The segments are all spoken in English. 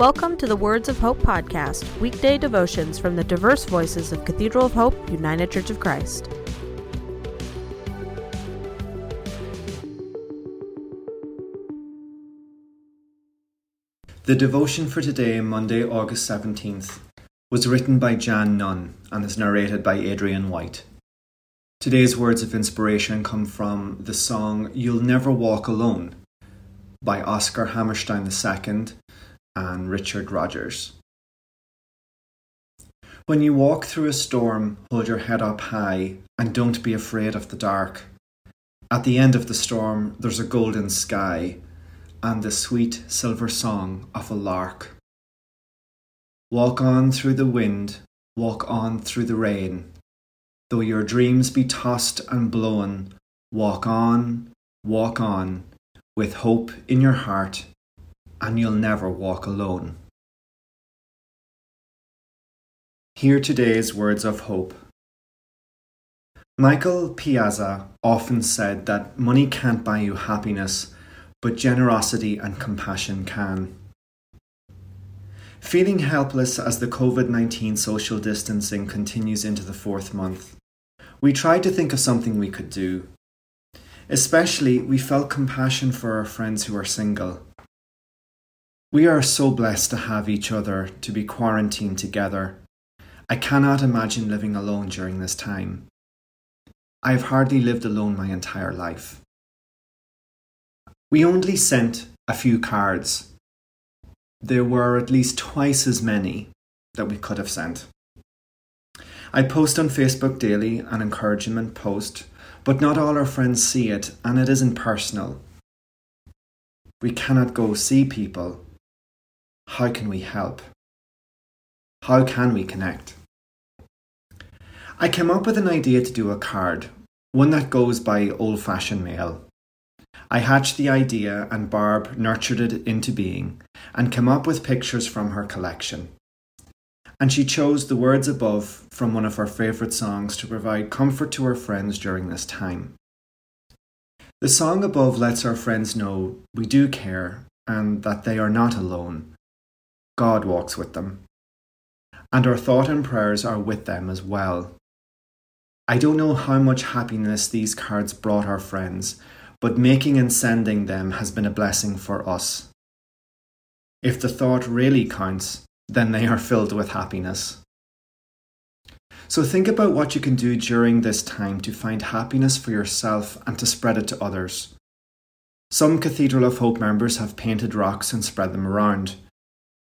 Welcome to the Words of Hope podcast, weekday devotions from the diverse voices of Cathedral of Hope, United Church of Christ. The devotion for today, Monday, August 17th, was written by Jan Nunn and is narrated by Adrian White. Today's words of inspiration come from the song You'll Never Walk Alone by Oscar Hammerstein II and Richard Rodgers. When you walk through a storm, hold your head up high and don't be afraid of the dark. At the end of the storm, there's a golden sky and the sweet silver song of a lark. Walk on through the wind, walk on through the rain. Though your dreams be tossed and blown, walk on, walk on, with hope in your heart and you'll never walk alone. Hear today's words of hope. Michael Piazza often said that money can't buy you happiness, but generosity and compassion can. Feeling helpless as the COVID 19 social distancing continues into the fourth month, we tried to think of something we could do. Especially, we felt compassion for our friends who are single. We are so blessed to have each other, to be quarantined together. I cannot imagine living alone during this time. I have hardly lived alone my entire life. We only sent a few cards. There were at least twice as many that we could have sent. I post on Facebook daily an encouragement post, but not all our friends see it and it isn't personal. We cannot go see people how can we help? How can we connect? I came up with an idea to do a card, one that goes by old fashioned mail. I hatched the idea and Barb nurtured it into being and came up with pictures from her collection. And she chose the words above from one of her favourite songs to provide comfort to her friends during this time. The song above lets our friends know we do care and that they are not alone God walks with them. And our thought and prayers are with them as well. I don't know how much happiness these cards brought our friends, but making and sending them has been a blessing for us. If the thought really counts, then they are filled with happiness. So think about what you can do during this time to find happiness for yourself and to spread it to others. Some Cathedral of Hope members have painted rocks and spread them around.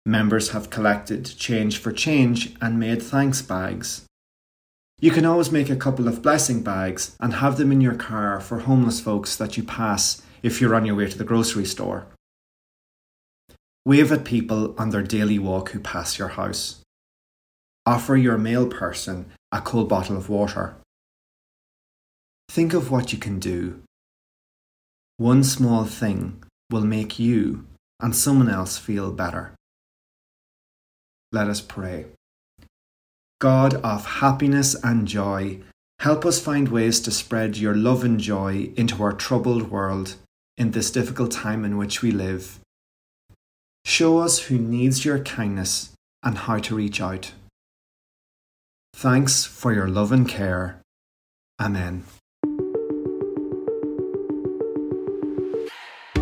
Members have collected change for change and made thanks bags. You can always make a couple of blessing bags and have them in your car for homeless folks that you pass if you're on your way to the grocery store. Wave at people on their daily walk who pass your house. Offer your mail person a cold bottle of water. Think of what you can do. One small thing will make you and someone else feel better. Let us pray. God of happiness and joy, help us find ways to spread your love and joy into our troubled world in this difficult time in which we live. Show us who needs your kindness and how to reach out. Thanks for your love and care. Amen.